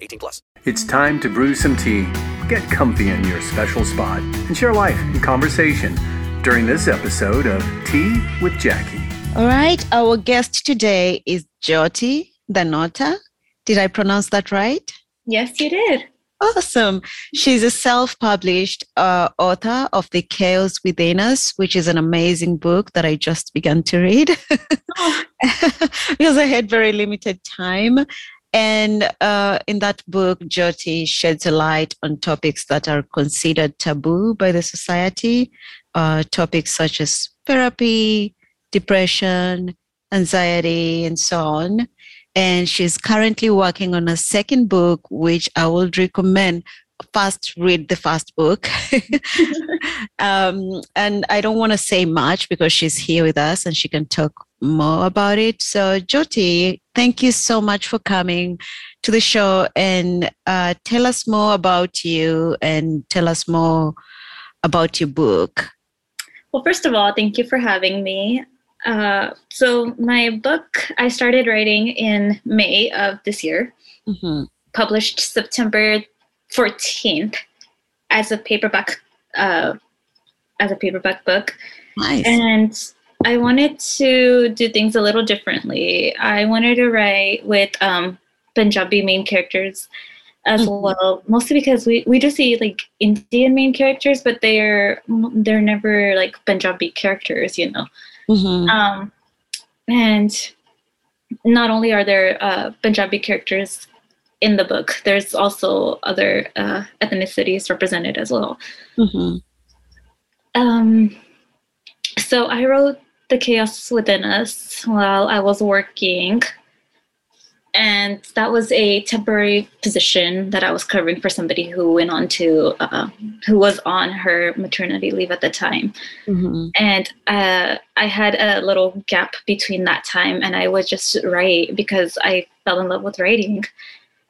18 plus. It's time to brew some tea, get comfy in your special spot, and share life and conversation during this episode of Tea with Jackie. All right, our guest today is Jyoti Dhanota. Did I pronounce that right? Yes, you did. Awesome. She's a self published uh, author of The Chaos Within Us, which is an amazing book that I just began to read Oh. because I had very limited time. And uh, in that book, Jyoti sheds a light on topics that are considered taboo by the society, uh, topics such as therapy, depression, anxiety, and so on. And she's currently working on a second book which i would recommend first read the first book. Um, and i don't want to say much because she's here with us and she can talk more about it. So jyoti thank you so much for coming to the show and uh, tell us more about you and tell us more about your book Well, first of all, thank you for having me. Uh, so, my book I started writing in May of this year, Mhm. published September 14th as a paperback uh, as a paperback book. nice And I wanted to do things a little differently. I wanted to write with um, Punjabi main characters as Mhm. well, mostly because we, we do see like Indian main characters, but they're they're never like Punjabi characters, you know. Mhm. Um, and not only are there uh, Punjabi characters in the book, there's also other uh, ethnicities represented as well. Mhm. Um, so I wrote The Chaos Within Us while I was working. And that was a temporary position that I was covering for somebody who went on to, uh, who was on her maternity leave at the time. Mhm. And uh, I had a little gap between that time and I would just write because I fell in love with writing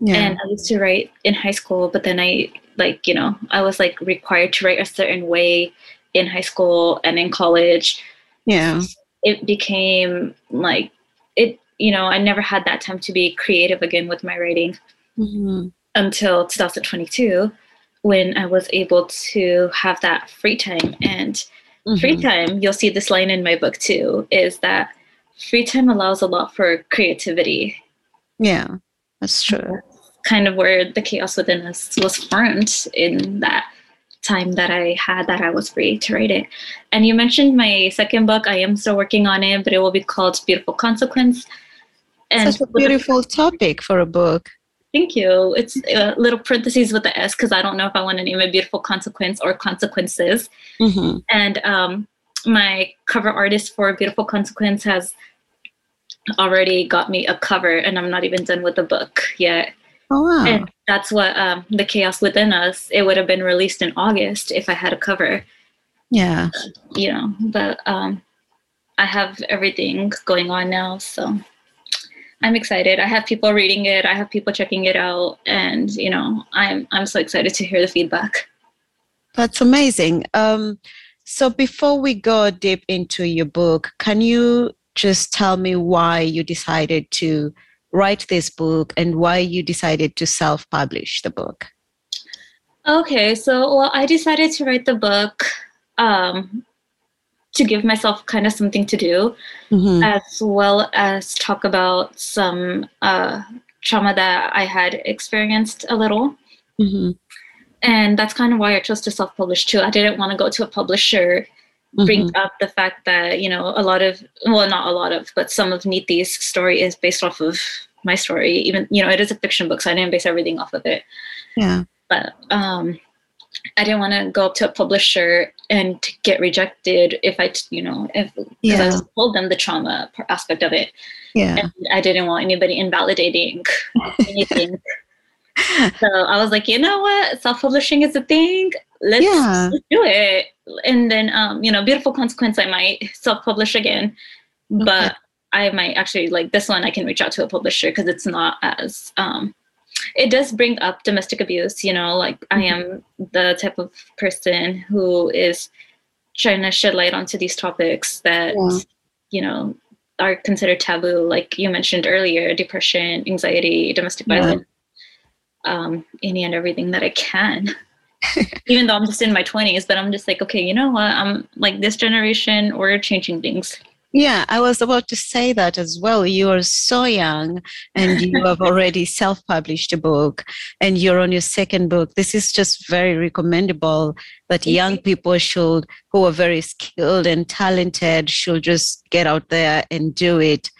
yeah and I used to write in high school, but then I like you know I was like required to write a certain way in high school and in college. Yeah It became like it you know I never had that time to be creative again with my writing Mhm. until 2022 when I was able to have that free time and free Mhm. time you'll see this line in my book too is that free time allows a lot for creativity Yeah, that's true. kind of where the chaos within us was formed in that time that I had that I was free to write it. And you mentioned my second book. I am still working on it, but it will be called Beautiful Consequence. And Such a beautiful topic for a book. thank you. It's uh, little parentheses with the S because I don't know if I want to name it Beautiful Consequence or Consequences. Mhm. And um, my cover artist for Beautiful Consequence has already got me a cover, and I'm not even done with the book yet. Oh wow. And that's what um, the chaos within us. It would have been released in August if I had a cover, yeah. you know. But um, I have everything going on now, so I'm excited. I have people reading it. I have people checking it out, and you know, I'm I'm so excited to hear the feedback. That's amazing. Um, so before we go deep into your book, can you just tell me why you decided to write this book and why you decided to self-publish the book? Okay, so well, I decided to write the book um, to give myself kind of something to do. Mhm. as well as talk about some uh, trauma that I had experienced a little. Mhm. And that's kind of why I chose to self publish too. I didn't want to go to a publisher, bring Mhm. up the fact that, you know, a lot of, well, not a lot of, but some of Niti's story is based off of my story. Even, you know, it is a fiction book, so I didn't base everything off of it. Yeah. But um, I didn't want to go up to a publisher and get rejected if I, you know, if because I Yeah. told them the trauma aspect of it Yeah. and I didn't want anybody invalidating anything. so I was like, you know what, self-publishing is a thing. Let's, Yeah. let's do it. And then, um, you know, beautiful consequence. I might self-publish again, but I might actually like this one. I can reach out to a publisher because it's not as. Um, it does bring up domestic abuse. You know, like I am the type of person who is trying to shed light onto these topics that Yeah. you know are considered taboo like you mentioned earlier depression anxiety domestic Yeah. violence um any and everything that i can even though i'm just in my 20s but i'm just like okay you know what i'm like this generation we're changing things Yeah, I was about to say that as well. You are so young and you have already self published a book and you're on your second book. This is just very recommendable that young people should, who are very skilled and talented, should just get out there and do it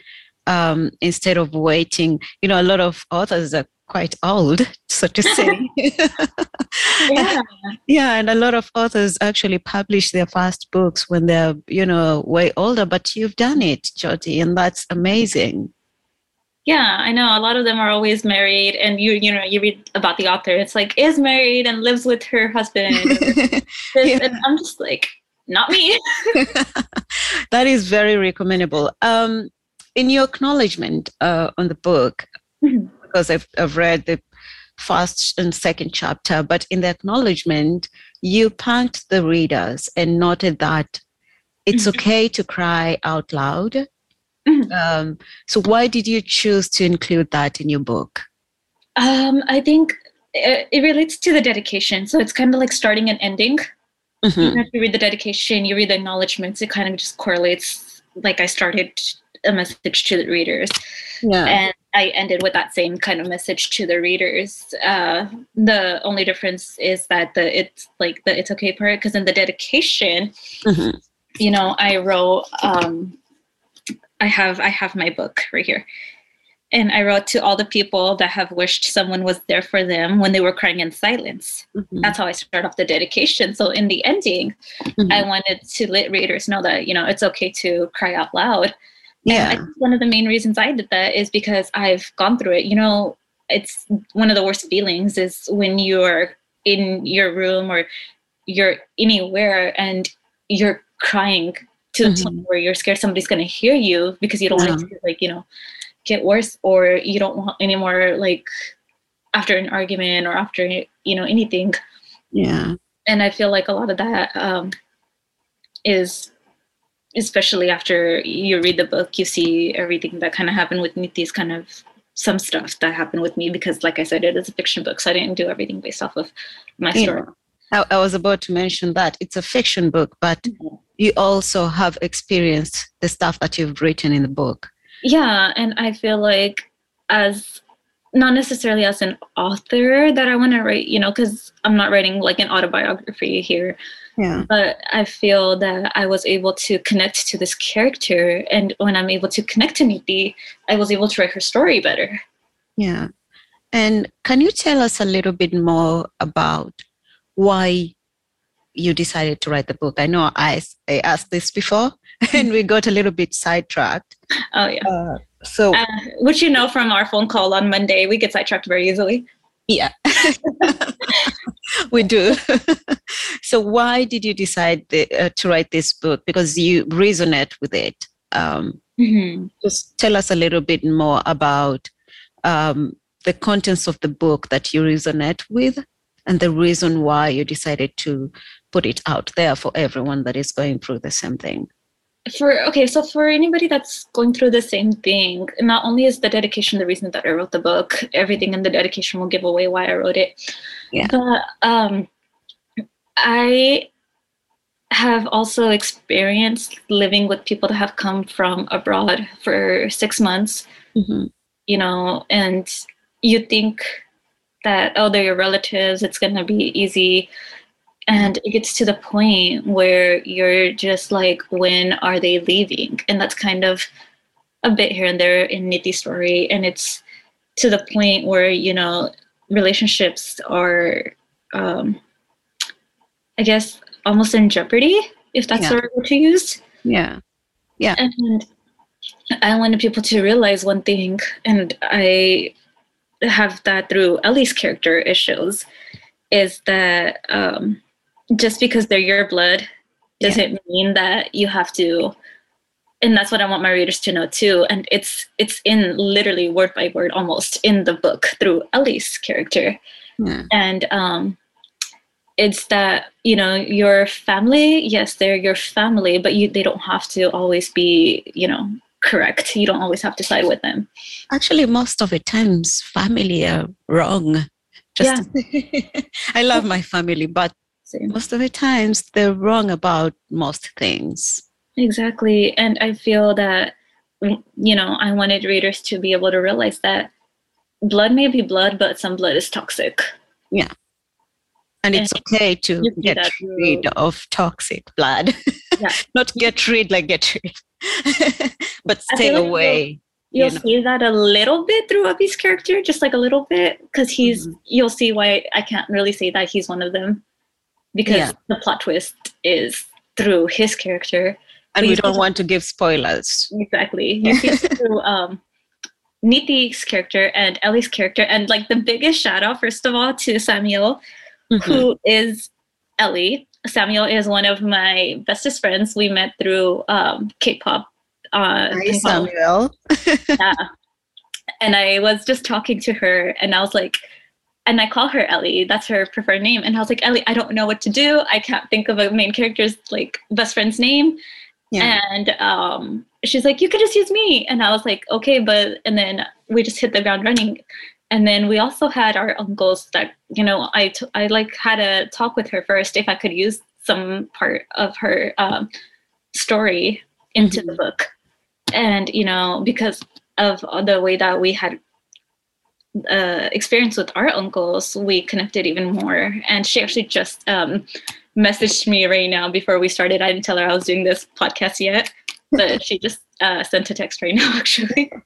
um, instead of waiting. You know, a lot of authors are quite old, so to say. yeah Yeah, and a lot of authors actually publish their first books when they're, you know, way older, but you've done it, Jyoti, and that's amazing. yeah i know a lot of them are always married and you you know you read about the author it's like is married and lives with her husband Yeah. and i'm just like not me that is very recommendable. Um, in your acknowledgement uh, on the book, Mhm. Because I've, I've read the first and second chapter, but in the acknowledgement, you punked the readers and noted that it's Mhm. okay to cry out loud. Mhm. Um, so, why did you choose to include that in your book? um i think it, it relates to the dedication so it's kind of like starting and ending Mhm. even if you read the dedication, you read the acknowledgments, it kind of just correlates. Like I started a message to the readers, Yeah. and I ended with that same kind of message to the readers. Uh, the only difference is that the it's like the it's okay part because in the dedication, Mhm. you know, I wrote. Um, I have I have my book right here. And I wrote to all the people that have wished someone was there for them when they were crying in silence Mhm. that's how I start off the dedication. So in the ending, Mhm. I wanted to let readers know that you know it's okay to cry out loud. Yeah. one of the main reasons I did that is because I've gone through it. You know, it's one of the worst feelings is when you're in your room or you're anywhere and you're crying to the Mhm. point where you're scared somebody's going to hear you because you don't want it to like you know get worse or you don't want any more like after an argument or after you know anything Yeah. and i feel like a lot of that um, is especially after you read the book you see everything that kind of happened with Niti's kind of some stuff that happened with me because like i said it is a fiction book so i didn't do everything based off of my Yeah. story I, I was about to mention that it's a fiction book, but mm-hmm. you also have experienced the stuff that you've written in the book. yeah and i feel like as not necessarily as an author that i want to write you know because i'm not writing like an autobiography here Yeah. but I feel that I was able to connect to this character, and when I'm able to connect to Niti, I was able to write her story better. Yeah. And can you tell us a little bit more about why you decided to write the book? I know I, I asked this before and we got a little bit sidetracked. Oh yeah, Uh, so, uh, which you know from our phone call on Monday, we get sidetracked very easily. yeah, we do. so, why did you decide the, uh, to write this book? Because you resonate with it. Um, Mhm. just tell us a little bit more about um, the contents of the book that you resonate with and the reason why you decided to put it out there for everyone that is going through the same thing. For okay, so for anybody that's going through the same thing, not only is the dedication the reason that I wrote the book, everything in the dedication will give away why I wrote it. Yeah. But um, I have also experienced living with people that have come from abroad for six months. Mhm. you know, and you think that oh they're your relatives, it's gonna be easy. And it gets to the point where you're just like, when are they leaving? And that's kind of a bit here and there in Niti's story. And it's to the point where, you know, relationships are um I guess almost in jeopardy, if that's Yeah. the right word to use. Yeah. Yeah. And I wanted people to realize one thing, and I have that through Ellie's character issues, is that um, just because they're your blood doesn't mean that you have to. And that's what I want my readers to know too. And it's it's in literally word by word almost in the book through Ellie's character Yeah. and um it's that you know your family yes they're your family but you they don't have to always be you know correct you don't always have to side with them Actually, most of the times, family are wrong. Just I love my family, but Most of the times they're wrong about most things. exactly and i feel that mm, you know i wanted readers to be able to realize that blood may be blood but some blood is toxic Yeah. And it's okay to get rid of toxic blood. Yeah. Not get rid like get rid, but stay away. you'll you know. see that a little bit through Uppy's character just like a little bit because he's Mm-hmm. you'll see why i can't really say that he's one of them because Yeah. the plot twist is through his character And we don't want to give spoilers. Exactly. You see through um, Niti's character and Ellie's character. And like the biggest shout out, first of all, to Samuel, Mm-hmm. who is Ellie. Samuel is one of my bestest friends. We met through um, K-pop. Uh, Hi, K-pop. Samuel. Yeah. And I was just talking to her and I was like, and I call her Ellie. That's her preferred name. And I was like, Ellie, I don't know what to do. I can't think of a main character's like best friend's name. Yeah. And um, she's like, you could just use me. And I was like, okay, but and then we just hit the ground running. And then we also had our uncles that you know I t- I like had a talk with her first if I could use some part of her um, story into the book, and you know because of the way that we had uh, experience with our uncles, we connected even more. And she actually just um, messaged me right now before we started. I didn't tell her I was doing this podcast yet, but she just uh, sent a text right now, actually.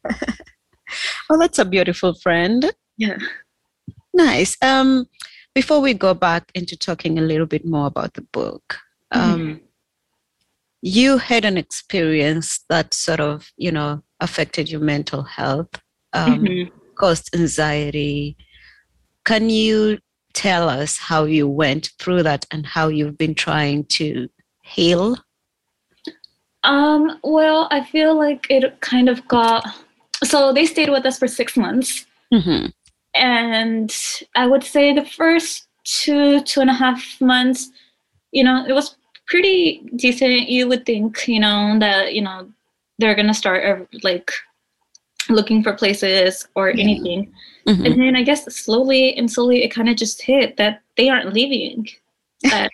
Oh, that's a beautiful friend. Yeah. Nice. Um, before we go back into talking a little bit more about the book, um, you had an experience that sort of, you know, affected your mental health, um, Mhm. Caused anxiety. Can you tell us how you went through that and how you've been trying to heal? Um, well, I feel like it kind of got so they stayed with us for six months. Mm-hmm. and I would say the first two two and a half months, you know, it was pretty decent. You would think, you know, that you know they're gonna start uh, like looking for places or Yeah. anything, Mhm. and then I guess slowly and slowly it kind of just hit that they aren't leaving. That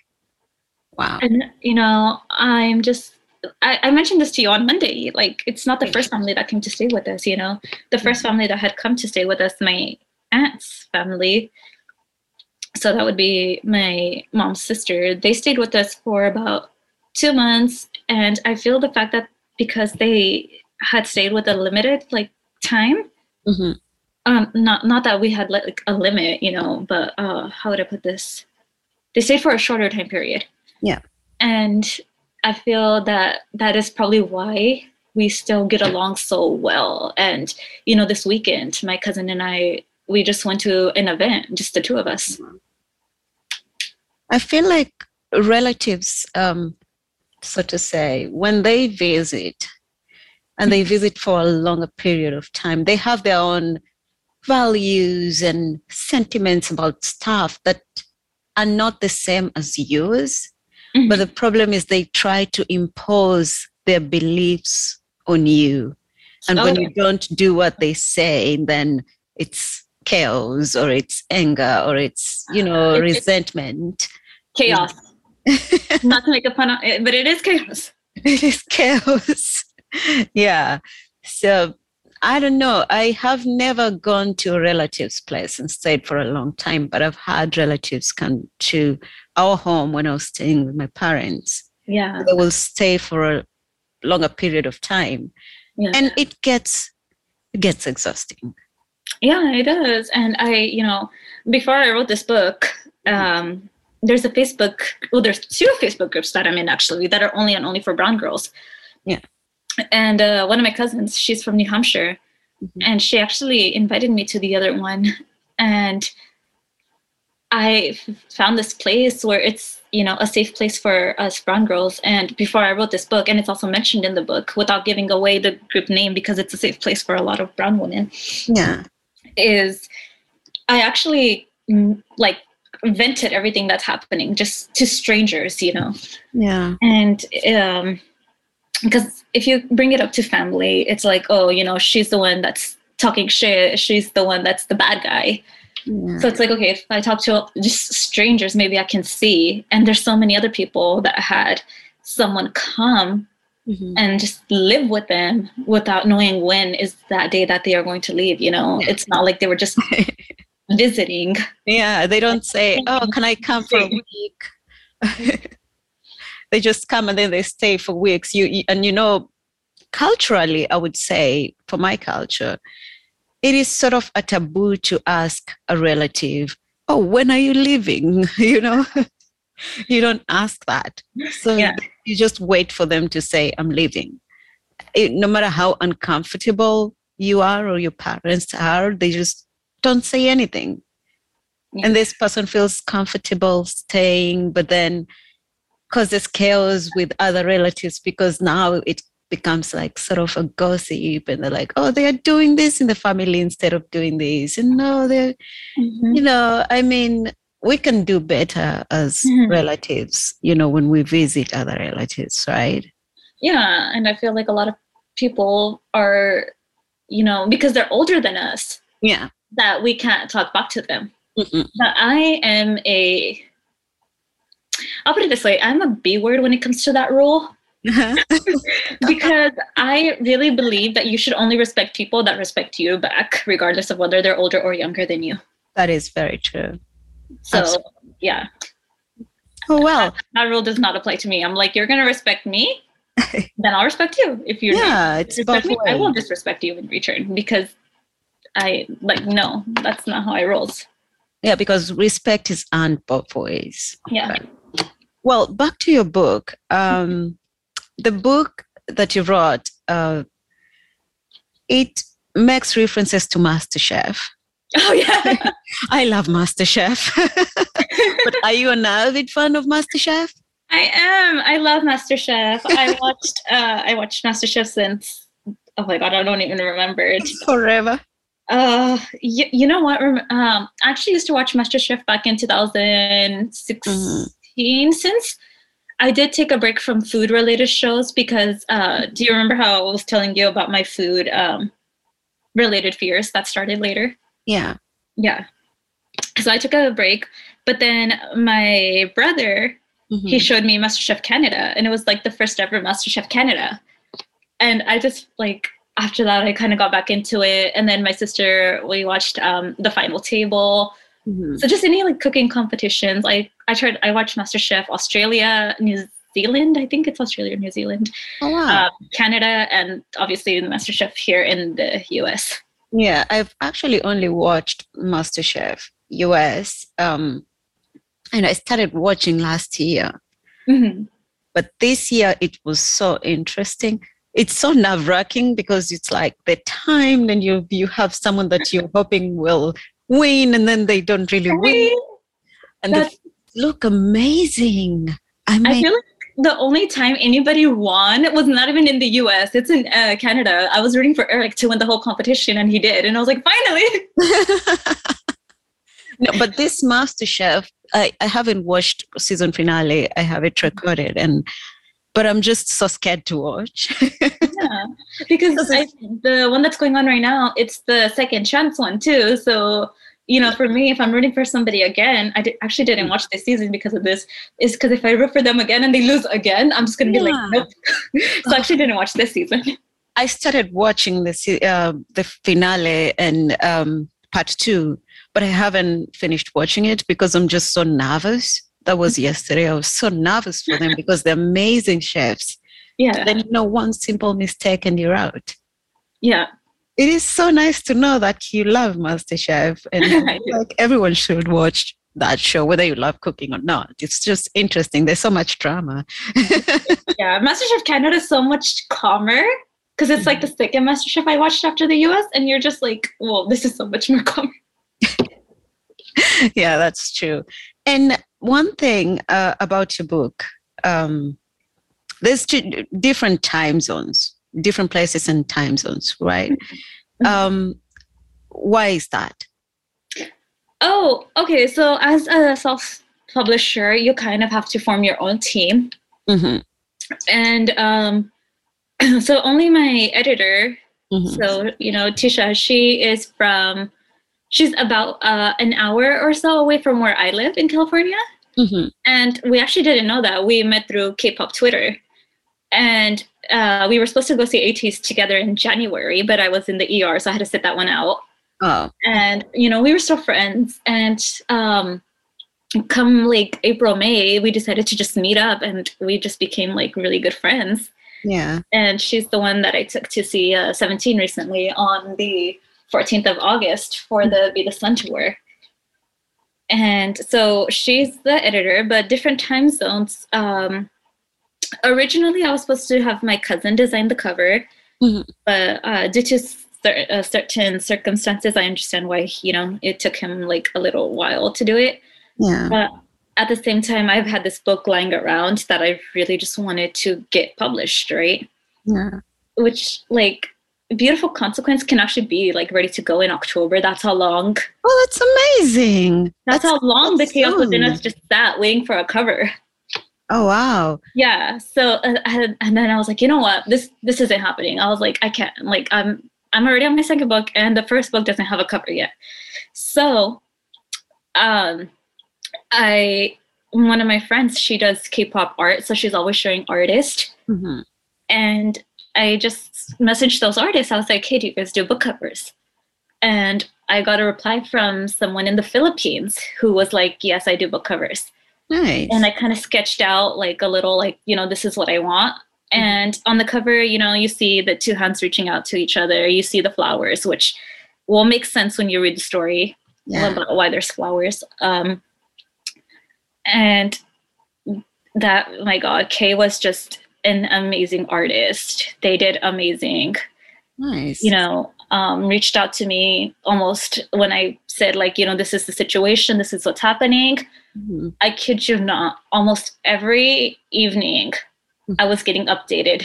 Wow. and you know, I'm just. I, I mentioned this to you on Monday. Like, it's not the first family that came to stay with us. You know, the first family that had come to stay with us, my aunt's family. So that would be my mom's sister. They stayed with us for about two months, and I feel the fact that because they had stayed with a limited like time, Mhm. um, not not that we had like a limit, you know, but uh, how would I put this? They stayed for a shorter time period. Yeah. And I feel that that is probably why we still get along so well. And you know, this weekend, my cousin and I, we just went to an event, just the two of us. I feel like relatives, um, so to say, when they visit and they visit for a longer period of time, they have their own values and sentiments about stuff that are not the same as yours. Mm-hmm. But the problem is they try to impose their beliefs on you. And when Oh. you don't do what they say, then it's chaos or it's anger or it's, you know, It's- it's- resentment. chaos. Not to make a pun it, but it is chaos. it is chaos. yeah. So I don't know. I have never gone to a relative's place and stayed for a long time, but I've had relatives come to our home when I was staying with my parents. Yeah. They will stay for a longer period of time. Yeah. And it gets it gets exhausting. Yeah, it does. And I, you know, before I wrote this book, um, there's a Facebook, well, there's two Facebook groups that I'm in actually that are only and only for brown girls. Yeah. And uh, one of my cousins, she's from New Hampshire, Mhm. and she actually invited me to the other one. And I found this place where it's, you know, a safe place for us brown girls. And before I wrote this book, and it's also mentioned in the book without giving away the group name because it's a safe place for a lot of brown women Yeah. is I actually mm, like vented everything that's happening just to strangers, you know. Yeah. And um because if you bring it up to family, it's like, oh, you know, she's the one that's talking shit, she's the one that's the bad guy. Yeah. So it's like, okay, if I talk to just strangers, maybe I can see. And there's so many other people that had someone come Mhm. and just live with them without knowing when is that day that they are going to leave. You know, it's not like they were just visiting. Yeah, they don't say, "Oh, can I come for a week?" they just come and then they stay for weeks. You and you know, culturally, I would say for my culture, it is sort of a taboo to ask a relative, "Oh, when are you leaving?" You know, you don't ask that. So Yeah. you just wait for them to say, "I'm leaving." It, no matter how uncomfortable you are or your parents are, they just don't say anything and this person feels comfortable staying but then causes chaos with other relatives because now it becomes like sort of a gossip and they're like oh they are doing this in the family instead of doing this and no they're Mhm. you know i mean we can do better as Mhm. relatives you know when we visit other relatives right Yeah, and I feel like a lot of people are, you know, because they're older than us, yeah that we can't talk back to them. Mm-mm. But I am a, I'll put it this way, I'm a B word when it comes to that rule. Uh-huh. because I really believe that you should only respect people that respect you back, regardless of whether they're older or younger than you. that is very true So, Absolutely. yeah, oh well that rule does not apply to me. I'm like, you're going to respect me, then I'll respect you. If you're yeah it's respect me, I will disrespect you in return because I like no, that's not how I rolls. yeah because respect is earned both ways Yeah. Well, back to your book. Um, the book that you wrote, uh, it makes references to MasterChef. Oh yeah. I love MasterChef. but are you an avid fan of MasterChef? I am. I love MasterChef. I watched uh I watched MasterChef since oh my god, I don't even remember it. Forever. Uh you, you know what? Um I actually used to watch MasterChef back in 2016 since I did take a break from food related shows because uh do you remember how I was telling you about my food um related fears that started later? Yeah. Yeah. So I took a break, but then my brother, he Mhm. showed me MasterChef Canada, and it was like the first ever MasterChef Canada. And I just like after that, I kind of got back into it. And then my sister, we watched um, the Final Table. Mhm. So just any like cooking competitions. I I tried. I watched MasterChef Australia, New Zealand. I think it's Australia or New Zealand, Oh, wow. um, Canada, and obviously the MasterChef here in the US. Yeah, I've actually only watched MasterChef US, um, and I started watching last year. Mhm. But this year it was so interesting. It's so nerve wracking because it's like the time, then you you have someone that you're hoping will win, and then they don't really win, and That's- look amazing. I I feel like the only time anybody won was not even in the US. It's in uh, Canada. I was rooting for Eric to win the whole competition, and he did. And I was like, finally. no, but this MasterChef, I, I haven't watched season finale. I have it recorded, and but I'm just so scared to watch. yeah, because I, the one that's going on right now, it's the second chance one too. So you know, for me, if I'm rooting for somebody again, I actually didn't watch this season because of this. Is because if I root for them again and they lose again, I'm just gonna be like, nope. so I actually didn't watch this season. I started watching the uh, the finale and um, part two, but I haven't finished watching it because I'm just so nervous. That was yesterday. I was so nervous for them because they're amazing chefs. Yeah. Then you know one simple mistake and you're out. Yeah. It is so nice to know that you love MasterChef and like everyone should watch that show, whether you love cooking or not. It's just interesting. There's so much drama. Yeah. MasterChef Canada is so much calmer because it's like the second MasterChef I watched after the US, and you're just like, well, this is so much more calmer. yeah, that's true. And one thing uh, about your book, um, there's two different time zones, different places and time zones, right? Um, why is that? Oh, okay. So as a self-publisher, you kind of have to form your own team, hmm and um, so only my editor. Mhm. So you know, Tisha, she is from. She's about uh, an hour or so away from where I live in California. hmm And we actually didn't know that. We met through K-pop Twitter. And uh, we were supposed to go see ATEEZ together in January, but I was in the ER, so I had to sit that one out. Oh, And, you know, we were still friends. And um, come like April, May, we decided to just meet up and we just became like really good friends. yeah. And she's the one that I took to see uh, 17 recently on the 14th of August for the Be the Sun tour. And so she's the editor, but different time zones. Um, originally, I was supposed to have my cousin design the cover, Mhm. but uh, due to cer- uh, certain circumstances, I understand why you know it took him like a little while to do it. Yeah. But at the same time, I've had this book lying around that I really just wanted to get published, right? Yeah. which like beautiful consequence can actually be like ready to go in october that's how long Oh, that's amazing. that's, how long the that's chaos within us just sat waiting for a cover Oh, wow. yeah so uh, and then i was like you know what this this isn't happening i was like i can't like i'm i'm already on my second book and the first book doesn't have a cover yet so um i one of my friends she does k-pop art so she's always showing artists Mhm. and I just messaged those artists. I was like, "Hey, do you guys do book covers?" And I got a reply from someone in the Philippines who was like, "Yes, I do book covers." Nice. And I kind of sketched out like a little, like you know, this is what I want. And on the cover, you know, you see the two hands reaching out to each other. You see the flowers, which will make sense when you read the story yeah. about why there's flowers. Um, and that, my God, Kay was just an amazing artist. They did amazing. Nice. You know, um, reached out to me almost when I said like, you know, this is the situation, this is what's happening. Mhm. I kid you not, almost every evening I was getting updated.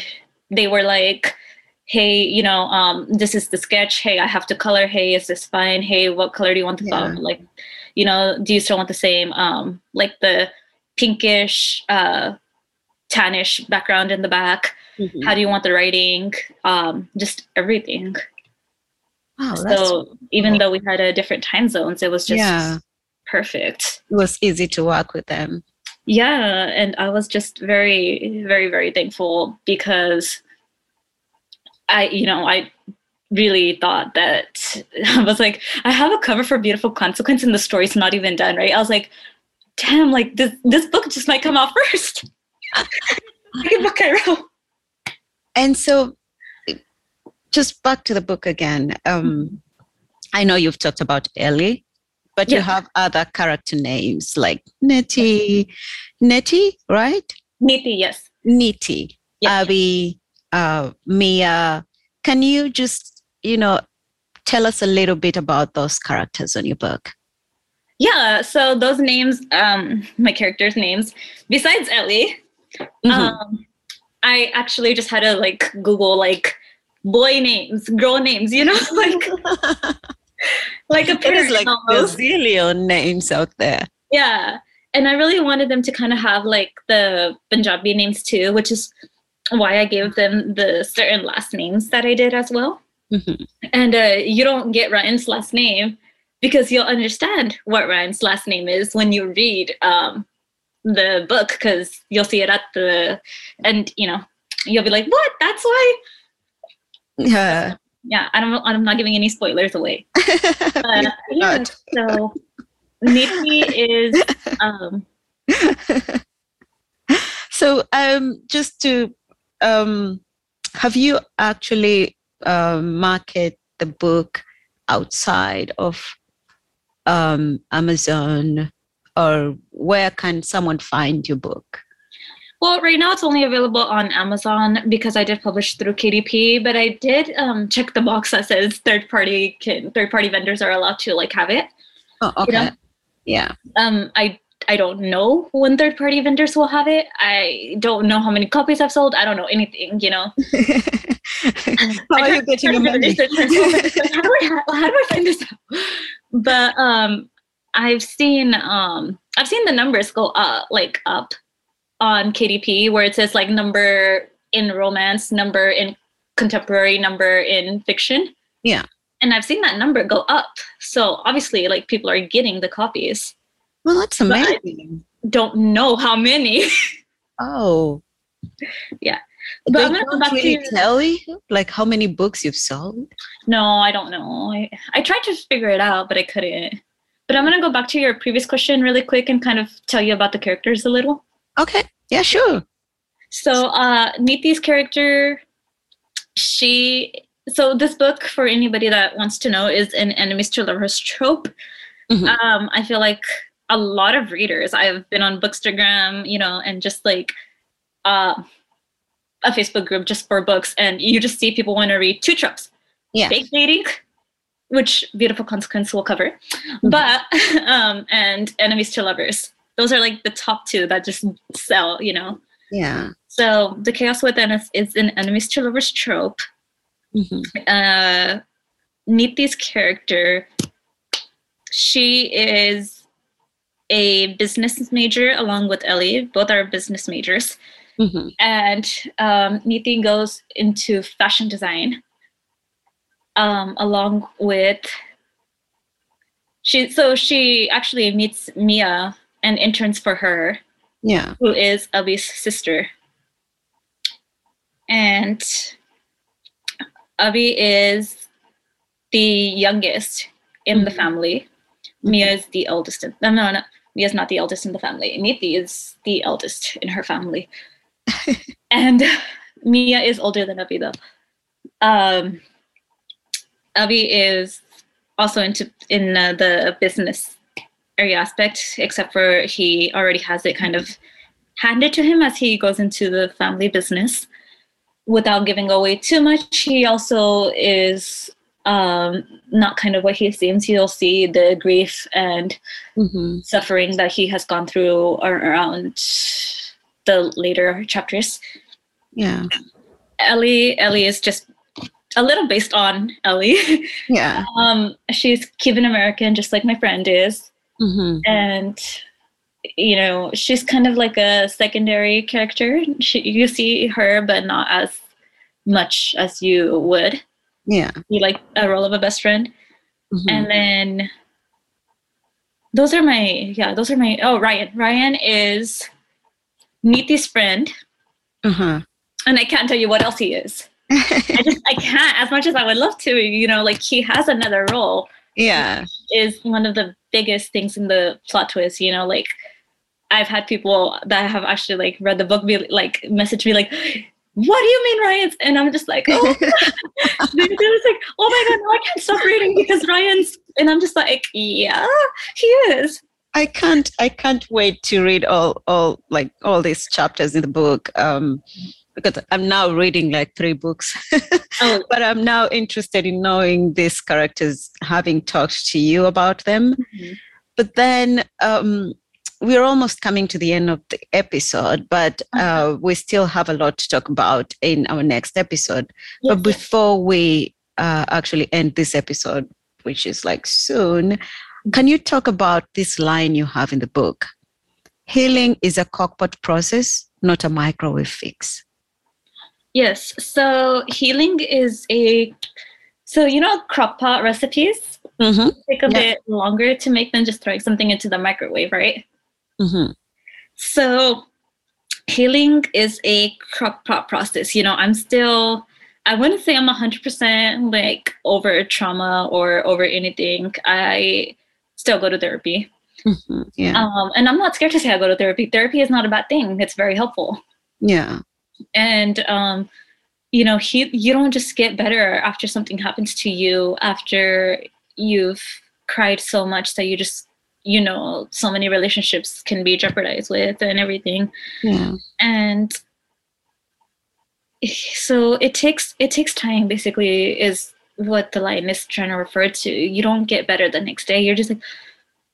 They were like, hey, you know, um, this is the sketch. Hey, I have to color. Hey, is this fine? Hey, what color do you want the Yeah. font? Like, you know, do you still want the same, um, like the pinkish, uh, tannish background in the back? Mhm. How do you want the writing? Um, just everything. Wow, that's, so even though we had a different time zones, it was just yeah, perfect. it was easy to work with them. Yeah, and I was just very, very, very thankful because I, you know, I really thought that I was like, I have a cover for Beautiful Consequence and the story's not even done, right? I was like, damn, like this this book just might come out first. Second book I wrote. And so, just back to the book again. Um, I know you've talked about Ellie, but you have other character names like Nettie, Nettie, right? Niti, yes. Niti, Yeah. Abby, uh, Mia. Can you just, you know, tell us a little bit about those characters on your book? Yeah, so those names, um, my characters' names, besides Ellie, Mhm. um, I actually just had to like Google like boy names, girl names, you know, like like a There is like a almost. zillion names out there. Yeah, and I really wanted them to kind of have like the Punjabi names too, which is why I gave them the certain last names that I did as well. Mhm. And uh, you don't get Ryan's last name because you'll understand what Ryan's last name is when you read um, the book because you'll see it at the and you know you'll be like, "What? That's why." Yeah. Yeah, I don't. I'm not giving any spoilers away. But yeah, so Niti is um, so um just to um have you actually um market the book outside of um amazon or where can someone find your book Well, right now it's only available on Amazon because I did publish through KDP, but I did um, check the box that says third party can third party vendors are allowed to like have it. oh okay know? yeah Um, I I don't know when third party vendors will have it. I don't know how many copies I've sold. I don't know anything. You know. how are you getting tried your do money research. Like, how, do I, how do I find this out? But um, I've seen um, I've seen the numbers go up, like up on KDP, where it says like number in romance, number in contemporary, number in fiction. Yeah. And I've seen that number go up. So obviously, like people are getting the copies. well that's amazing Don't know how many. oh Yeah. but they I'm gonna go back to really your- tell you like how many books you've sold No, I don't know. I, I tried to figure it out, but I couldn't. But I'm gonna go back to your previous question really quick and kind of tell you about the characters a little. okay yeah sure So, uh, Niti's character, she. So this book, for anybody that wants to know, is an enemies to lovers trope. Mhm. Um, I feel like a lot of readers. I've been on Bookstagram, you know, and just like uh, a Facebook group just for books, and you just see people want to read two tropes: yeah fake dating, which Beautiful Consequence will cover, Mhm. but um, and enemies to lovers. Those are like the top two that just sell, you know. yeah So the chaos within us is an enemies to lovers trope. Mhm. Uh, Niti's character, she is a business major along with Ellie. Both are business majors, Mhm. and um, Niti goes into fashion design um, along with. She so she actually meets Mia and interns for her yeah who is Abby's sister. And Abby is the youngest in the Mhm. family. Mia is the eldest. In, no, no, no. Mia's not the eldest in the family. Niti is the eldest in her family. and Mia is older than Abby, though. Um, Abby is also into in uh, the business area aspect, except for he already has it kind of handed to him as he goes into the family business. Without giving away too much, he also is um, not kind of what he seems. You'll see the grief and Mhm. suffering that he has gone through around the later chapters. yeah Ellie, Ellie is just a little based on Ellie. yeah um, she's Cuban American, just like my friend is. Mhm. and you know she's kind of like a secondary character. She, you see her but not as much as you would. Yeah. You like a role of a best friend. Mhm. and then those are my yeah those are my oh ryan. Ryan is niti's friend. Uh-huh. And i can't tell you what else he is. I just i can't as much as i would love to you know like he has another role yeah is one of the biggest things in the plot twist. You know, like I've had people that have actually like read the book be like message me like, "What do you mean, Ryan's?" And I'm just like, "Oh," they're just like, "Oh my god, no, I can't stop reading because Ryan's." And I'm just like, "Yeah, he is." I can't I can't wait to read all all like all these chapters in the book um because I'm now reading like three books Oh, but I'm now interested in knowing these characters having talked to you about them Mhm. but then um we're almost coming to the end of the episode but uh, we still have a lot to talk about in our next episode but before we uh, actually end this episode which is like soon can you talk about this line you have in the book? Healing is a crock pot process, not a microwave fix. Yes. So healing is a so you know crock pot recipes Mm-hmm. take a Yeah. bit longer to make than just throwing something into the microwave, right? Mm-hmm. So healing is a crock pot process. You know, I'm still I wouldn't say I'm 100% like over trauma or over anything. I still go to therapy. Mm-hmm. Yeah. Um, and I'm not scared to say I go to therapy. Therapy is not a bad thing. It's very helpful. Yeah. And um, you know, he you don't just get better after something happens to you after you've cried so much that you just you know so many relationships can be jeopardized with and everything. Yeah. and so it takes it takes time basically is what the line is trying to refer to. You don't get better the next day. You're just like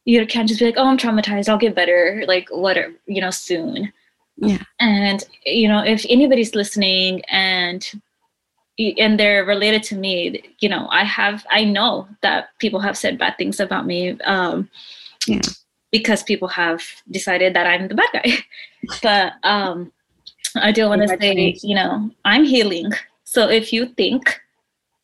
you can't just be like oh i'm traumatized. I'll get better like whatever you know soon Yeah. and you know if anybody's listening and and they're related to me you know i have i know that people have said bad things about me um Yeah. because people have decided that i'm the bad guy but um i do want to say you know i'm healing so if you think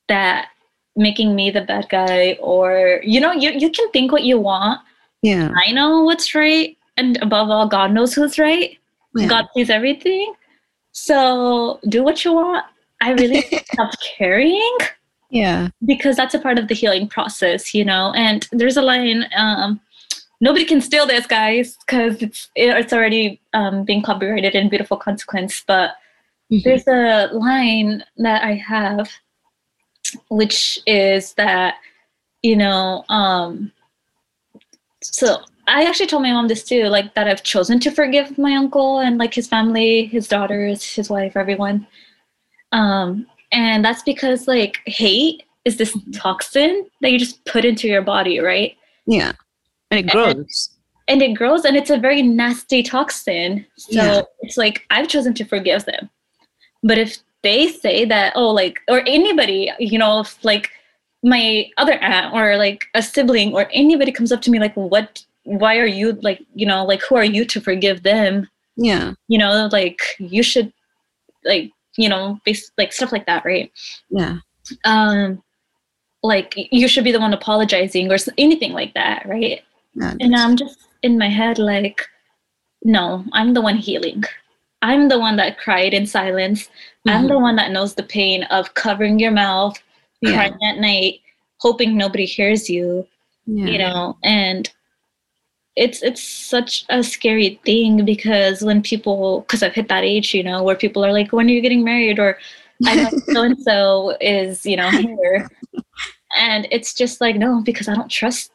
that making me the bad guy or you know you, you can think what you want Yeah. i know what's right and above all god knows who's right Yeah. God sees everything. So do what you want. I really stopped caring Yeah. because that's a part of the healing process, you know. And there's a line, um, nobody can steal this, guys, because it's it's already um, being copyrighted in Beautiful Consequence. But Mhm. there's a line that I have, which is that, you know, um, so I actually told my mom this too, like that I've chosen to forgive my uncle and like his family, his daughters, his wife, everyone. Um, and that's because like hate is this toxin that you just put into your body, right? Yeah. And it grows. And it grows and it's a very nasty toxin. So Yeah. it's like I've chosen to forgive them. But if they say that, oh, like, or anybody, you know, if like my other aunt or like a sibling or anybody comes up to me like, what, why are you like, you know, like, who are you to forgive them? Yeah. You know, like, you should, like, you know, bas- like stuff like that, right? Yeah. Um, like, you should be the one apologizing or anything like that, right? Yeah. And I'm just in my head like, no, I'm the one healing. I'm the one that cried in silence. I'm the one that knows the pain of covering your mouth, Yeah. crying at night, hoping nobody hears you, yeah. you know, and it's it's such a scary thing because when people because I've hit that age, you know, where people are like, when are you getting married? Or I know so and so is, you know, here. And it's just like, no, because I don't trust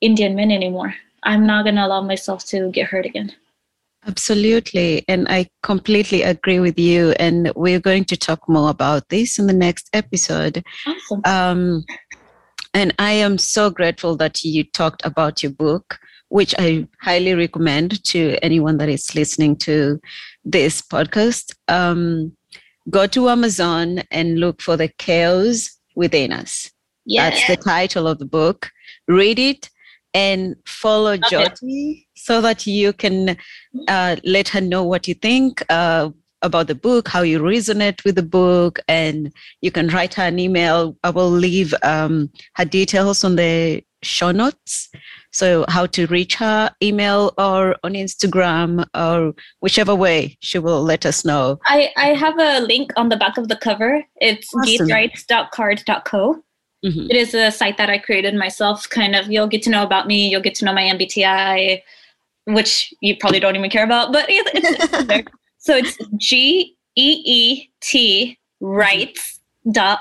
Indian men anymore. I'm not gonna allow myself to get hurt again. Absolutely. And I completely agree with you. And we're going to talk more about this in the next episode. Awesome. Um, and I am so grateful that you talked about your book, which I highly recommend to anyone that is listening to this podcast. Um, go to Amazon and look for The Chaos Within Us. yeah. That's the title of the book. Read it and follow it. Jyoti so that you can uh, let her know what you think uh, about the book, how you resonate with the book, and you can write her an email. I will leave um, her details on the show notes. So, how to reach her, email or on Instagram or whichever way she will let us know. I, I have a link on the back of the cover. It's Awesome. geethrights.carrd.co. Mhm. It is a site that I created myself. Kind of, you'll get to know about me. You'll get to know my MBTI, which you probably don't even care about, but it's, it's there. So it's G E E T rights dot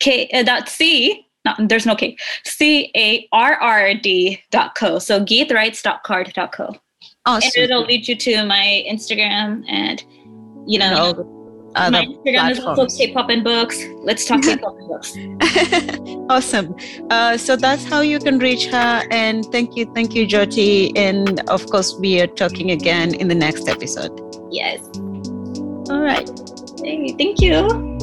K uh, dot C. Not, there's no K. C A R R D dot co. So geethrights dot carrd dot co. Awesome. And it'll lead you to my Instagram and you know all the my Instagram is also platforms. K-pop and books. Let's talk K-pop and books. awesome. Uh, so that's how you can reach her. And thank you, thank you, Jyoti. And of course, we are talking again in the next episode. Yes. All right. Hey, thank you.